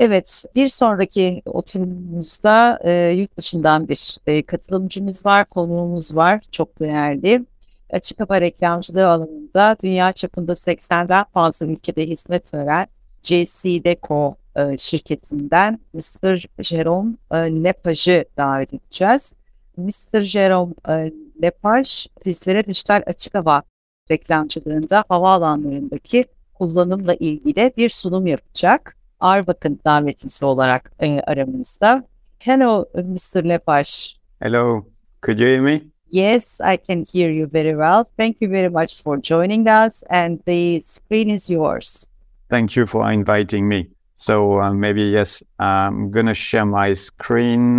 Evet, bir sonraki oturumumuzda e, yurt dışından bir e, katılımcımız var, konuğumuz var, çok değerli. Açık hava reklamcılığı alanında dünya çapında 80'den fazla ülkede hizmet veren JC Deco e, şirketinden Mr. Jerome e, Lepaj'ı davet edeceğiz. Mr. Jerome e, Lepaj bizlere dijital açık hava reklamcılığında havaalanlarındaki kullanımla ilgili bir sunum yapacak. Arbak'ın davetlisi olarak e, aramızda. Hello, Mr. Lepage. Hello, could you hear me? Yes, I can hear you very well. Thank you very much for joining us, and the screen is yours. Thank you for inviting me. So uh, maybe yes, I'm gonna share my screen,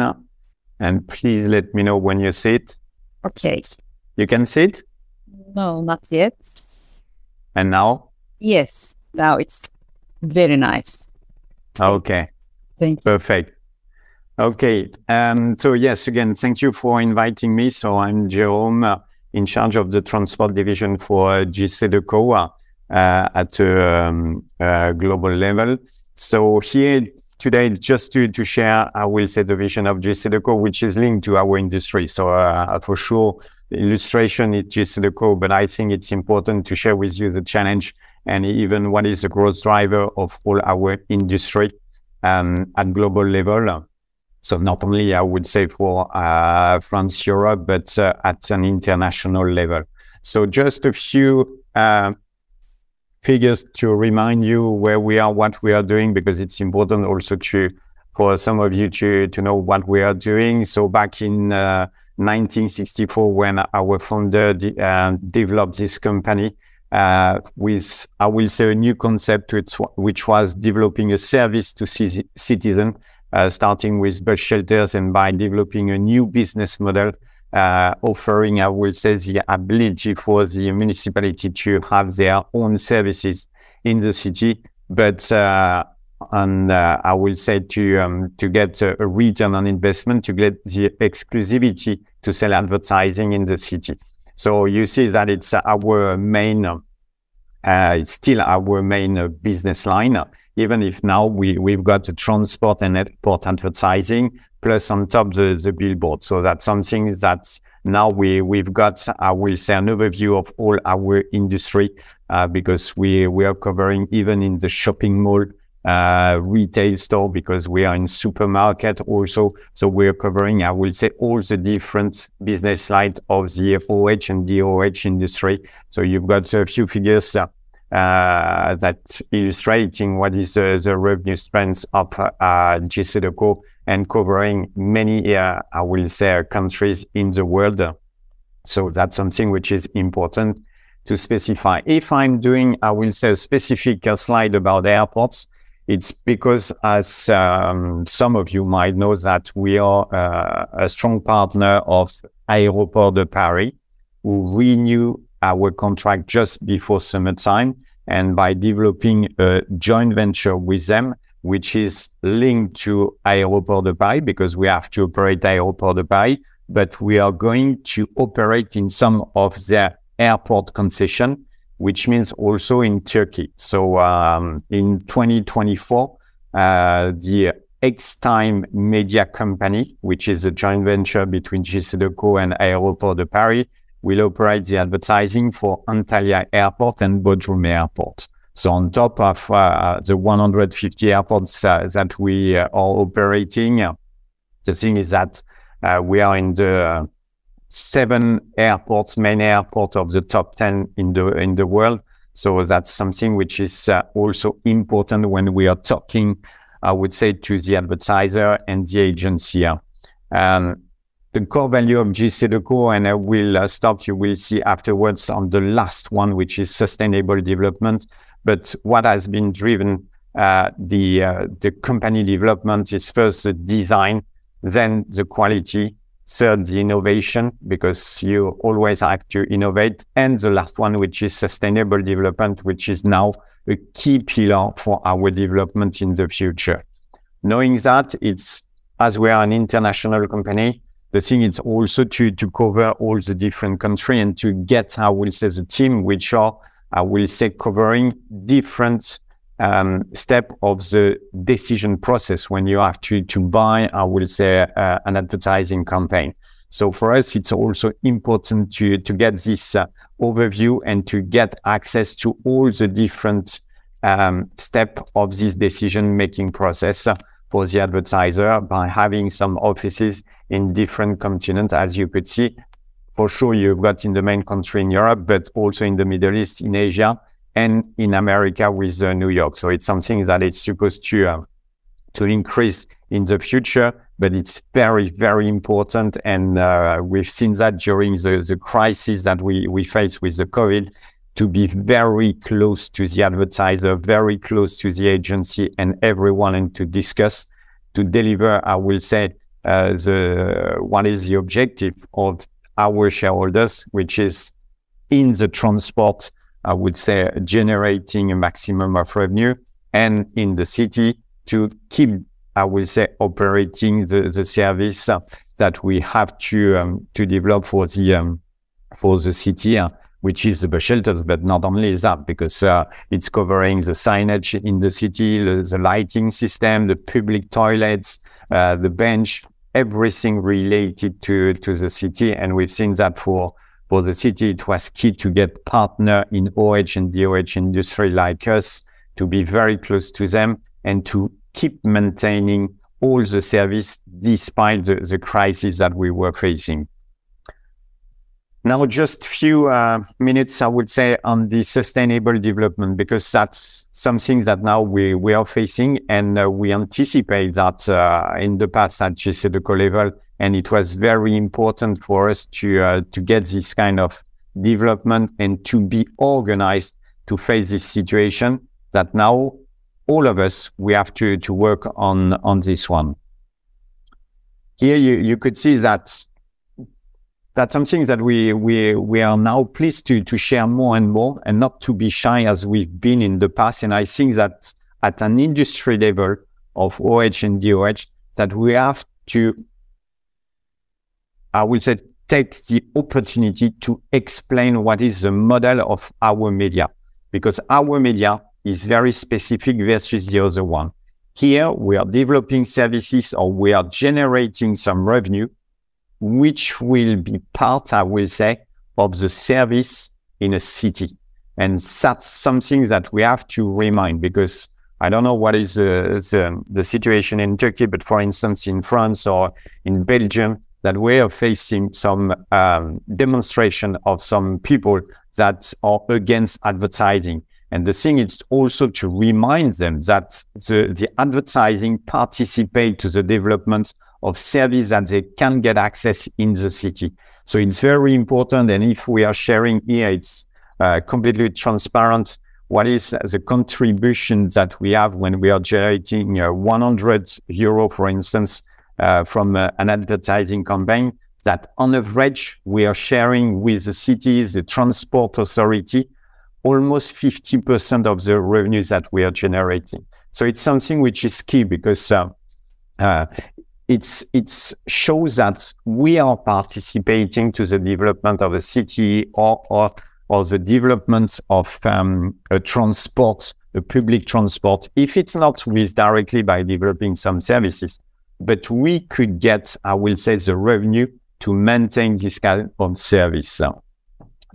and please let me know when you see it. Okay. You can see it, No, not yet. and now, Yes, now it's very nice. Okay. Thank you. Perfect. Okay. Um, so yes, again, thank you for inviting me. So I'm Jerome, uh, in charge of the transport division for JCDecaux uh, at a um, uh, global level. So here today, just to, to share, I will say the vision of JCDecaux, which is linked to our industry. So uh, for sure, the illustration is JCDecaux, but I think it's important to share with you the challenge and even what is the growth driver of all our industry um, at global level. So not only I would say for uh, France, Europe, but uh, at an international level. So just a few uh, figures to remind you where we are, what we are doing, because it's important also to for some of you to to know what we are doing. So back in uh, 1964, when our founder de- uh, developed this company, uh, with, I will say, a new concept, which, which was developing a service to ci- citizen, uh, starting with bus shelters and by developing a new business model, uh, offering, I will say, the ability for the municipality to have their own services in the city, but uh, and uh, I will say to um, to get a return on investment, to get the exclusivity to sell advertising in the city. So you see that it's our main, uh, it's still our main business line, even if now we, we've got the transport and airport advertising, plus on top the, the billboard. So that's something that now we, we've got, I will say, an overview of all our industry, uh, because we, we are covering even in the shopping mall, uh, retail store because we are in supermarket also. So we're covering, I will say, all the different business lines of the FOH and DOH industry. So you've got a few figures uh, that illustrating what is uh, the revenue strengths of uh, and covering many, uh, I will say, countries in the world. So that's something which is important to specify. If I'm doing, I will say, a specific slide about airports, it's because, as um, some of you might know, that we are uh, a strong partner of Aéroport de Paris, who renew our contract just before summertime, and by developing a joint venture with them, which is linked to Aéroport de Paris, because we have to operate Aéroport de Paris, but we are going to operate in some of their airport concession which means also in Turkey. So um, in 2024, uh, the Extime Media Company, which is a joint venture between JCDecaux and Aéroport de Paris, will operate the advertising for Antalya Airport and Bodrum Airport. So on top of uh, the 150 airports uh, that we are operating, uh, the thing is that uh, we are in the seven airports, main airports of the top 10 in the, in the world. So that's something which is uh, also important when we are talking, I would say, to the advertiser and the agency. Um, the core value of G C JCDecaux, and I will uh, stop, you will see afterwards on the last one, which is sustainable development. But what has been driven uh, the, uh, the company development is first the design, then the quality, third the innovation because you always have to innovate. And the last one which is sustainable development which is now a key pillar for our development in the future. Knowing that it's as we are an international company the thing is also to to cover all the different countries and to get i will say the team which are i will say covering different um, step of the decision process when you have to, to buy, I will say, uh, an advertising campaign. So for us, it's also important to, to get this uh, overview and to get access to all the different um, step of this decision making process for the advertiser by having some offices in different continents, as you could see. For sure, you've got in the main country in Europe, but also in the Middle East, in Asia, and in America with uh, New York. So it's something that is supposed to uh, to increase in the future, but it's very, very important. And uh, we've seen that during the, the crisis that we, we face with the COVID to be very close to the advertiser, very close to the agency and everyone and to discuss, to deliver, I will say, uh, the what is the objective of our shareholders, which is in the transport, I would say, generating a maximum of revenue and in the city to keep, I would say, operating the, the service that we have to um, to develop for the um, for the city which is the bus shelters, but not only that, because uh, it's covering the signage in the city, the, the lighting system, the public toilets, uh, the bench, everything related to, to the city. And we've seen that for, for the city, it was key to get partner in OH and DOH industry like us to be very close to them and to keep maintaining all the service despite the, the crisis that we were facing. Now, just a few uh, minutes, I would say, on the sustainable development, because that's something that now we, we are facing, and uh, we anticipate that uh, in the past at JCDecaux level, and it was very important for us to uh, to get this kind of development and to be organized to face this situation. That now all of us we have to to work on on this one. Here you you could see that that's something that we we we are now pleased to to share more and more and not to be shy as we've been in the past. And I think that at an industry level of OH and DOH, that we have to, I will say, take the opportunity to explain what is the model of our media, because our media is very specific versus the other one. Here we are developing services or we are generating some revenue which will be part, I will say, of the service in a city. And that's something that we have to remind because I don't know what is the, the, the, situation in Turkey, but for instance, in France or in Belgium, that we are facing some um, demonstration of some people that are against advertising. And the thing is also to remind them that the, the advertising participate to the development of service that they can get access in the city. So it's very important. And if we are sharing here, it's uh, completely transparent. What is the contribution that we have when we are generating uh, 100 euro, for instance, uh, from uh, an advertising campaign? That on average we are sharing with the cities, the transport authority, almost 50% of the revenues that we are generating. So it's something which is key because uh, uh, it's it's shows that we are participating to the development of a city or or, or the development of um, a transport, a public transport. If it's not with directly by developing some services, but we could get, I will say, the revenue to maintain this kind of service.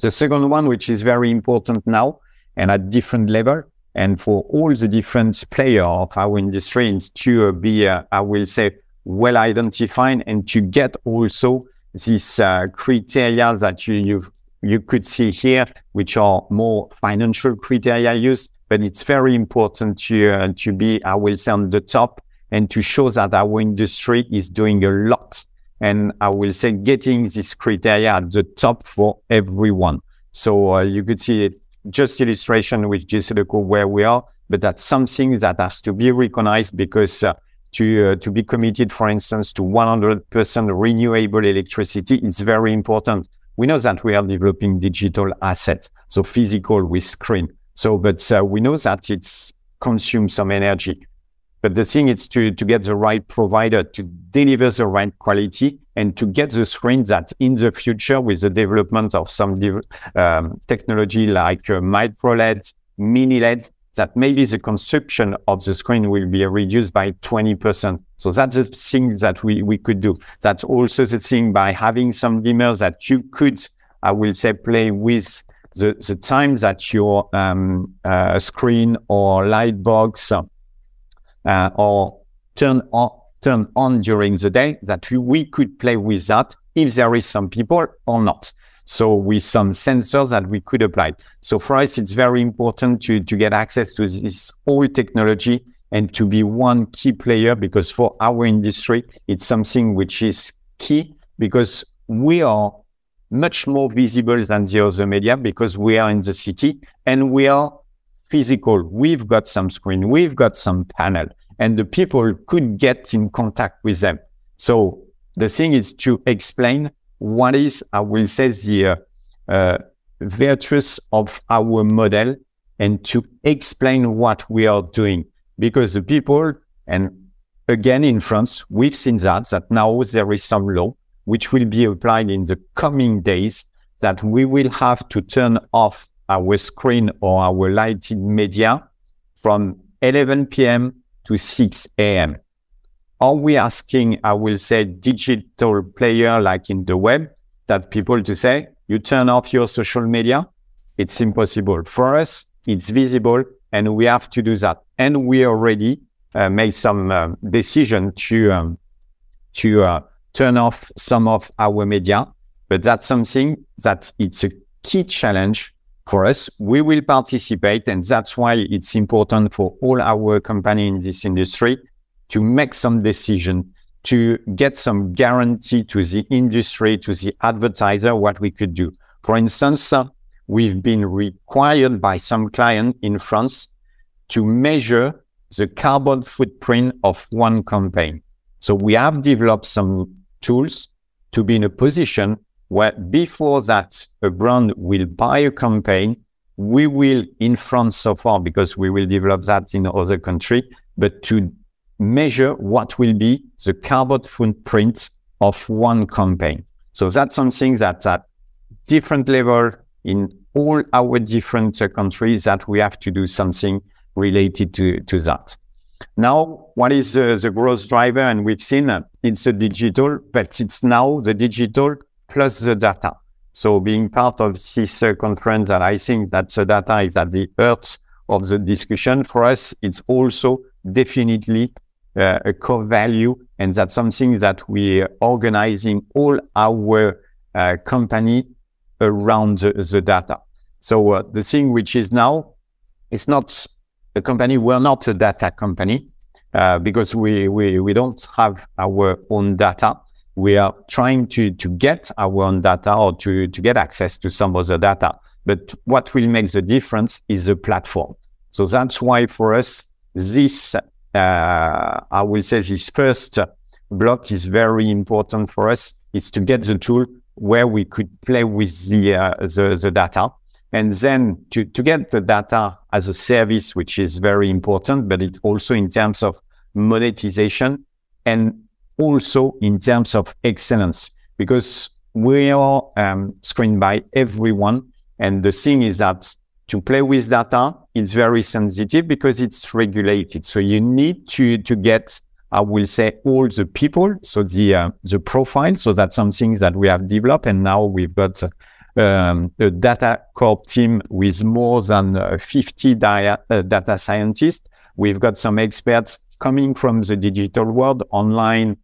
The second one, which is very important now and at different level, and for all the different players of our industry, is to be, uh, I will say, well identified and to get also these uh, criteria that you you you could see here, which are more financial criteria used, but it's very important to uh, to be, I will say, on the top and to show that our industry is doing a lot. And I will say, getting this criteria at the top for everyone. So uh, you could see it, just illustration with JCDecaux where we are, but that's something that has to be recognized because uh, to, uh, to be committed, for instance, to 100% renewable electricity, it's very important. We know that we are developing digital assets, so physical with screen. So, but uh, we know that it's consumes some energy. But the thing is to, to get the right provider to deliver the right quality and to get the screen that in the future with the development of some de- um, technology like uh, micro LED, mini LED, that maybe the consumption of the screen will be reduced by 20%. So that's the thing that we, we could do. That's also the thing by having some dimmers that you could, I will say, play with the, the time that your um, uh, screen or light box uh, or turn on, on during the day that we could play with that if there is some people or not. So with some sensors that we could apply. So for us, it's very important to, to get access to this whole technology and to be one key player because for our industry, it's something which is key because we are much more visible than the other media because we are in the city and we are physical. We've got some screen, we've got some panel and the people could get in contact with them. So the thing is to explain what is, I will say, the uh, virtues of our model and to explain what we are doing. Because the people, and again in France, we've seen that, that now there is some law which will be applied in the coming days that we will have to turn off our screen or our lighted media from 11 p.m. to 6 a.m. Are we asking, I will say, digital player like in the web, that people to say, you turn off your social media? It's impossible. For us, it's visible and we have to do that. And we already uh, made some uh, decision to, um, to uh, turn off some of our media, but that's something that it's a key challenge for us. We will participate and that's why it's important for all our company in this industry to make some decision, to get some guarantee to the industry, to the advertiser, what we could do. For instance, uh, we've been required by some client in France to measure the carbon footprint of one campaign. So we have developed some tools to be in a position where before that a brand will buy a campaign, we will in France so far, because we will develop that in other country, but to measure what will be the carbon footprint of one campaign. So that's something that at different level in all our different uh, countries that we have to do something related to, to that. Now, what is uh, the growth driver? And we've seen uh, it's the digital, but it's now the digital plus the data. So being part of this uh, conference, and I think that the data is at the heart of the discussion. For us, it's also definitely uh, a core value, and that's something that we are organizing all our uh, company around the, the data. So uh, the thing which is now, it's not a company. We're not a data company uh, because we, we we don't have our own data. We are trying to to get our own data or to to get access to some other data. But what will make the difference is the platform. So that's why for us this uh, I will say this first block is very important for us. Is to get the tool where we could play with the uh, the, the, data, and then to to get the data as a service, which is very important, but it also in terms of monetization and also in terms of excellence, because we are um, screened by everyone, and the thing is that to play with data, it's very sensitive because it's regulated. So you need to, to get, I will say, all the people, so the, uh, the profile. So that's something that we have developed. And now we've got um, a data corp team with more than uh, 50 dia, uh, data scientists. We've got some experts coming from the digital world, online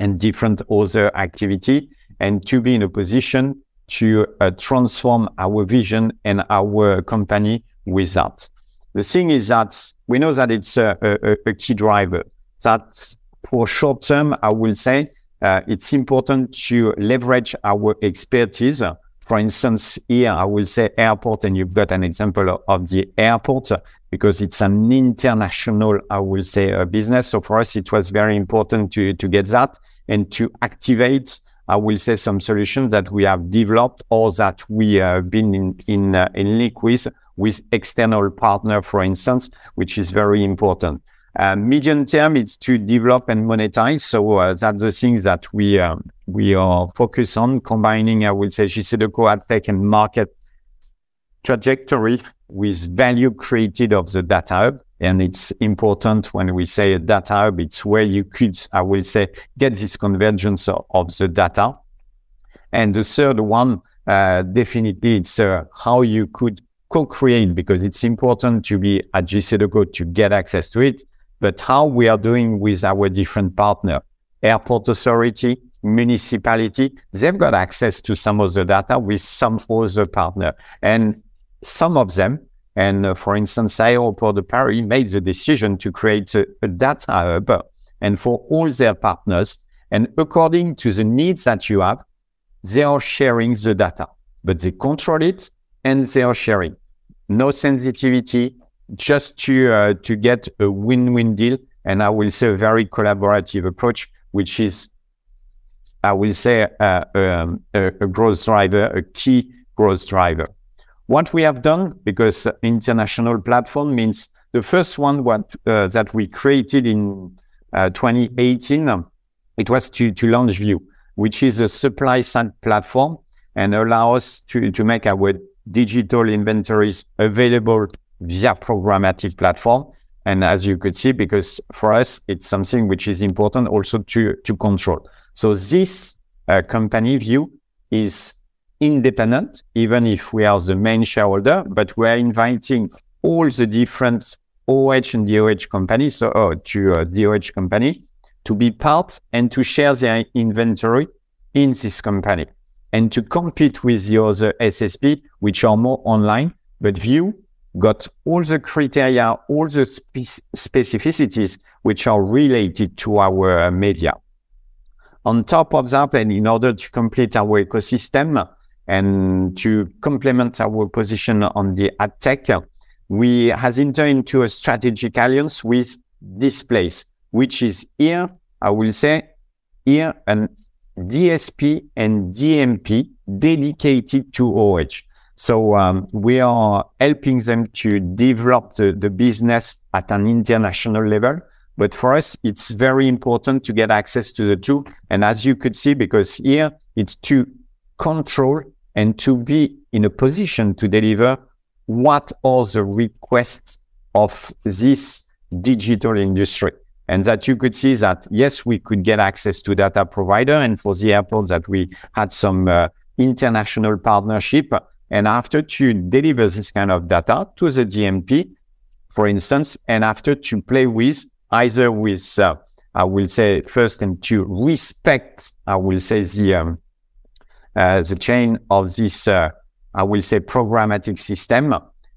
and different other activity, and to be in a position to uh, transform our vision and our company with that. The thing is that we know that it's a, a, a key driver. That for short term, I will say uh, it's important to leverage our expertise. For instance, here I will say airport, and you've got an example of the airport because it's an international, I will say, uh, business. So for us, it was very important to to get that and to activate I will say some solutions that we have developed or that we have been in in, uh, in link with with external partner, for instance, which is very important. Uh, medium term, it's to develop and monetize. So uh, that's the things that we uh, we are focused on combining. I will say JCDecaux, AdTech, and market trajectory with value created of the data hub. And it's important when we say a data hub, it's where you could, I will say, get this convergence of, of the data. And the third one, uh, definitely, it's uh, how you could co-create because it's important to be at JCDecaux to get access to it, but how we are doing with our different partner, airport authority, municipality, they've got access to some of the data with some other partner. And some of them, and uh, for instance, Aéroport de Paris made the decision to create a, a data hub and for all their partners. And according to the needs that you have, they are sharing the data, but they control it and they are sharing. No sensitivity, just to uh, to get a win-win deal. And I will say a very collaborative approach, which is, I will say, uh, um, a, a growth driver, a key growth driver. What we have done, because international platform means the first one what, uh, that we created in uh, 2018, um, it was to, to launch VIOOH, which is a supply side platform and allow us to, to make our digital inventories available via programmatic platform. And as you could see, because for us, it's something which is important also to, to control. So this uh, company VIOOH is independent, even if we are the main shareholder, but we are inviting all the different OH and DOH companies, so oh, to uh, a DOH company, to be part and to share their inventory in this company and to compete with the other SSP, which are more online. But VIOOH got all the criteria, all the spe- specificities which are related to our uh, media. On top of that, and in order to complete our ecosystem, and to complement our position on the ad tech, we has entered into a strategic alliance with Displayce, which is here, I will say, here an DSP and DMP dedicated to OH. So um, we are helping them to develop the, the business at an international level. But for us, it's very important to get access to the two. And as you could see, because here it's to control and to be in a position to deliver what are the requests of this digital industry. And that you could see that, yes, we could get access to data provider. And for the airport that we had some uh, international partnership. And after to deliver this kind of data to the DMP, for instance, and after to play with either with, uh, I will say first and to respect, I will say the, um, the chain of this, uh, I will say, programmatic system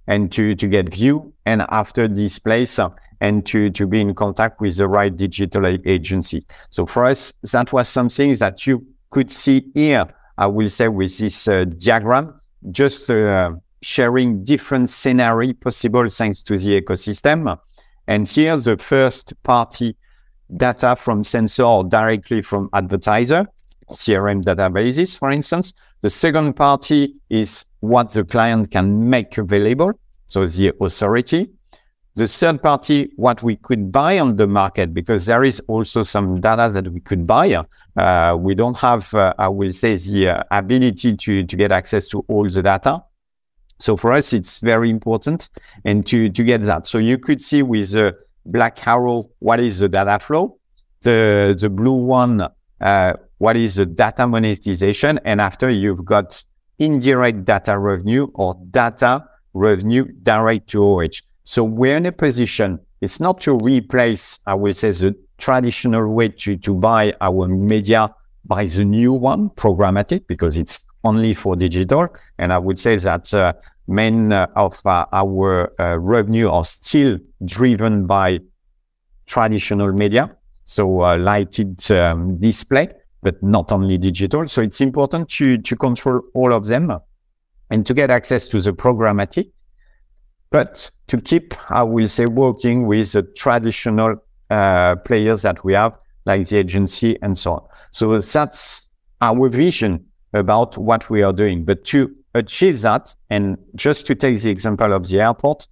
and to, to get VIOOH and after Displayce uh, and to, to be in contact with the right digital agency. So for us, that was something that you could see here, I will say with this uh, diagram, just uh, sharing different scenario possible thanks to the ecosystem. And here the first party data from sensor directly from advertiser CRM databases, for instance. The second party is what the client can make available, so the authority. The third party, what we could buy on the market, because there is also some data that we could buy. Uh, we don't have, uh, I will say, the uh, ability to, to get access to all the data. So for us, it's very important and to, to get that. So you could see with the black arrow, what is the data flow? The, the blue one, uh, what is the data monetization? And after you've got indirect data revenue or data revenue direct to OH. So we're in a position, it's not to replace, I would say, the traditional way to, to buy our media by the new one, programmatic, because it's only for digital. And I would say that uh, main uh, of uh, our uh, revenue are still driven by traditional media. So uh, lighted um, display but not only digital. So it's important to, to control all of them and to get access to the programmatic, but to keep, I will say, working with the traditional uh, players that we have, like the agency and so on. So that's our vision about what we are doing. But to achieve that, and just to take the example of the airport,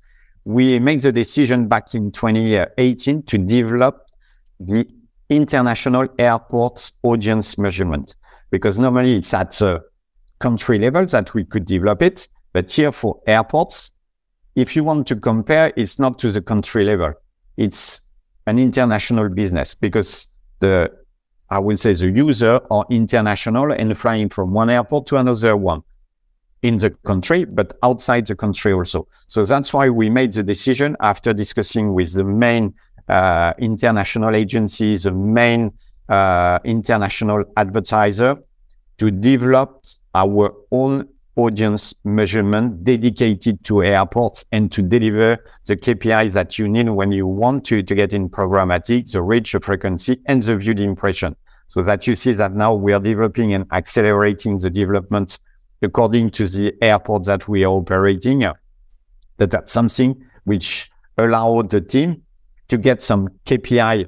we made the decision back in 2018 to develop the international airports audience measurement because normally it's at a country level that we could develop it. But here for airports, if you want to compare, it's not to the country level. It's an international business because the, I will say the user are international and flying from one airport to another one in the country, but outside the country also. So that's why we made the decision after discussing with the main uh, international agencies, the main uh, international advertiser to develop our own audience measurement dedicated to airports and to deliver the KPIs that you need when you want to, to get in programmatic, the reach, the frequency, and the viewed impression. So that you see that now we are developing and accelerating the development according to the airport that we are operating. That that's something which allowed the team to get some KPI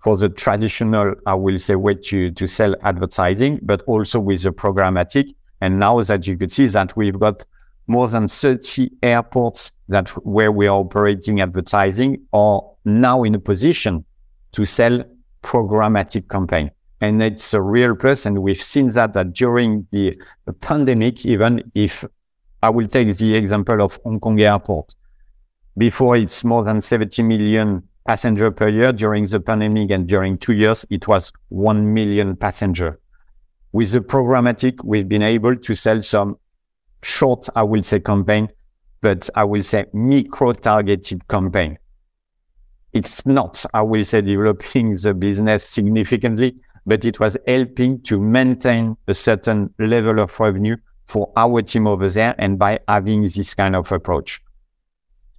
for the traditional, I will say, way to, to sell advertising, but also with the programmatic. And now that you could see that we've got more than 30 airports that where we are operating advertising are now in a position to sell programmatic campaign and it's a real plus. And we've seen that, that during the, the pandemic, even if I will take the example of Hong Kong airport, before it's more than 70 million passenger per year during the pandemic and during two years, it was 1 million passenger. With the programmatic, we've been able to sell some short, I will say campaign, but I will say micro targeted campaign. It's not, I will say, developing the business significantly, but it was helping to maintain a certain level of revenue for our team over there and by having this kind of approach.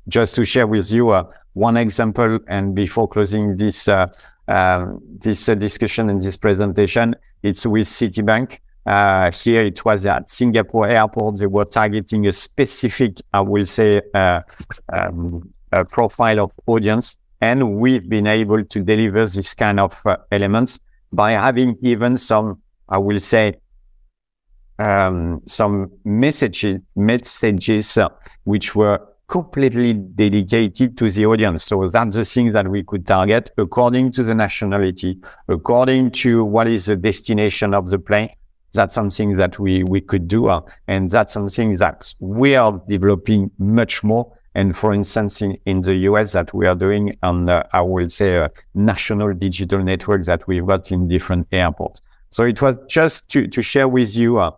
Just to share with you uh, one example, and before closing this uh, uh, this uh, discussion and this presentation, it's with Citibank. Uh, here it was at Singapore airport. They were targeting a specific, I will say, uh, um, profile of audience, and we've been able to deliver this kind of elements by having even some, I will say, um, some messages, messages uh, which were completely dedicated to the audience. So that's the thing that we could target according to the nationality, according to what is the destination of the plane. That's something that we, we could do. Uh, and that's something that we are developing much more and for instance, in, in the US that we are doing on, uh, I will say, a national digital network that we've got in different airports. So it was just to, to share with you uh,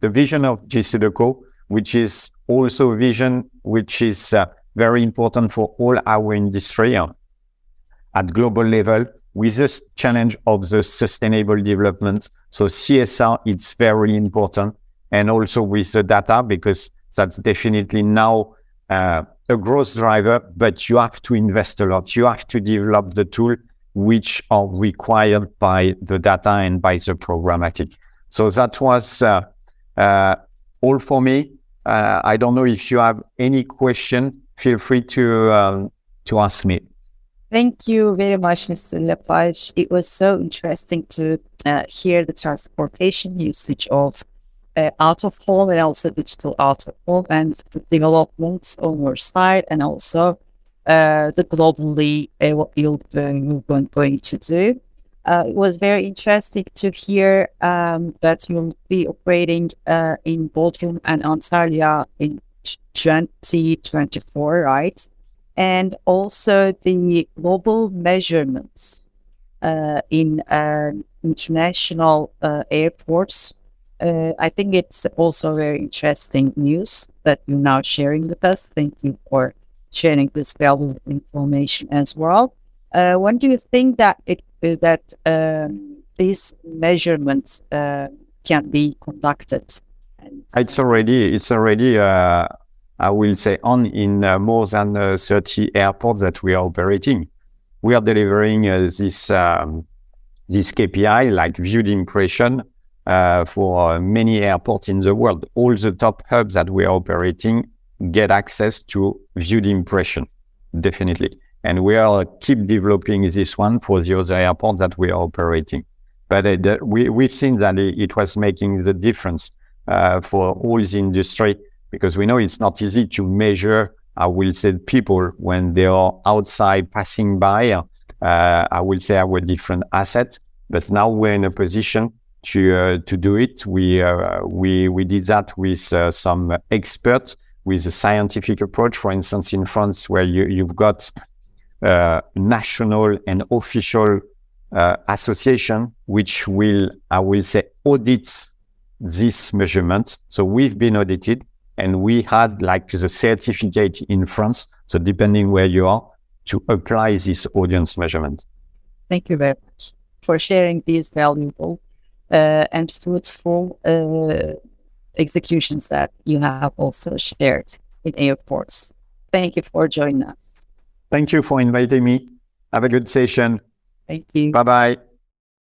the vision of JCDecaux, which is also a vision which is uh, very important for all our industry uh, at global level with this challenge of the sustainable development. So CSR, it's very important. And also with the data, because that's definitely now uh, a growth driver, but you have to invest a lot. You have to develop the tool which are required by the data and by the programmatic. So that was uh, uh, all for me. Uh, I don't know if you have any question. Feel free to um, to ask me. Thank you very much, Mr. Lepage. It was so interesting to uh, hear the transportation usage of uh, out of home and also digital out of home and the developments on your side and also uh, the globally uh, what you're, uh, going to do. Uh, it was very interesting to hear um, that you'll be operating uh, in Bodrum and Antalya in 2024, right? And also the global measurements uh, in international airports uh, I think it's also very interesting news that you're now sharing with us. Thank you for sharing this valuable information as well. Uh, when do you think that it uh, that um, these measurements uh, can be conducted? And, it's already it's already uh, I will say on in uh, more than 30 airports that we are operating. We are delivering this um, this KPI like viewed impression uh, for many airports in the world. All the top hubs that we are operating get access to viewed impression, definitely. And we are keep developing this one for the other airports that we are operating. But uh, we, we've seen that it, was making the difference uh, for all the industry because we know it's not easy to measure, I will say, people when they are outside passing by, uh, I will say, our different assets. But now we're in a position to uh, to do it. We uh, we we did that with uh, some experts with a scientific approach. For instance, in France, where you you've got uh, national and official uh, association, which will I will say audit this measurement. So we've been audited, and we had like the certificate in France. So depending where you are, to apply this audience measurement. Thank you very much for sharing these valuable uh, and fruitful uh, executions that you have also shared in airports. Thank you for joining us. Thank you for inviting me. Have a good session. Thank you. Bye bye.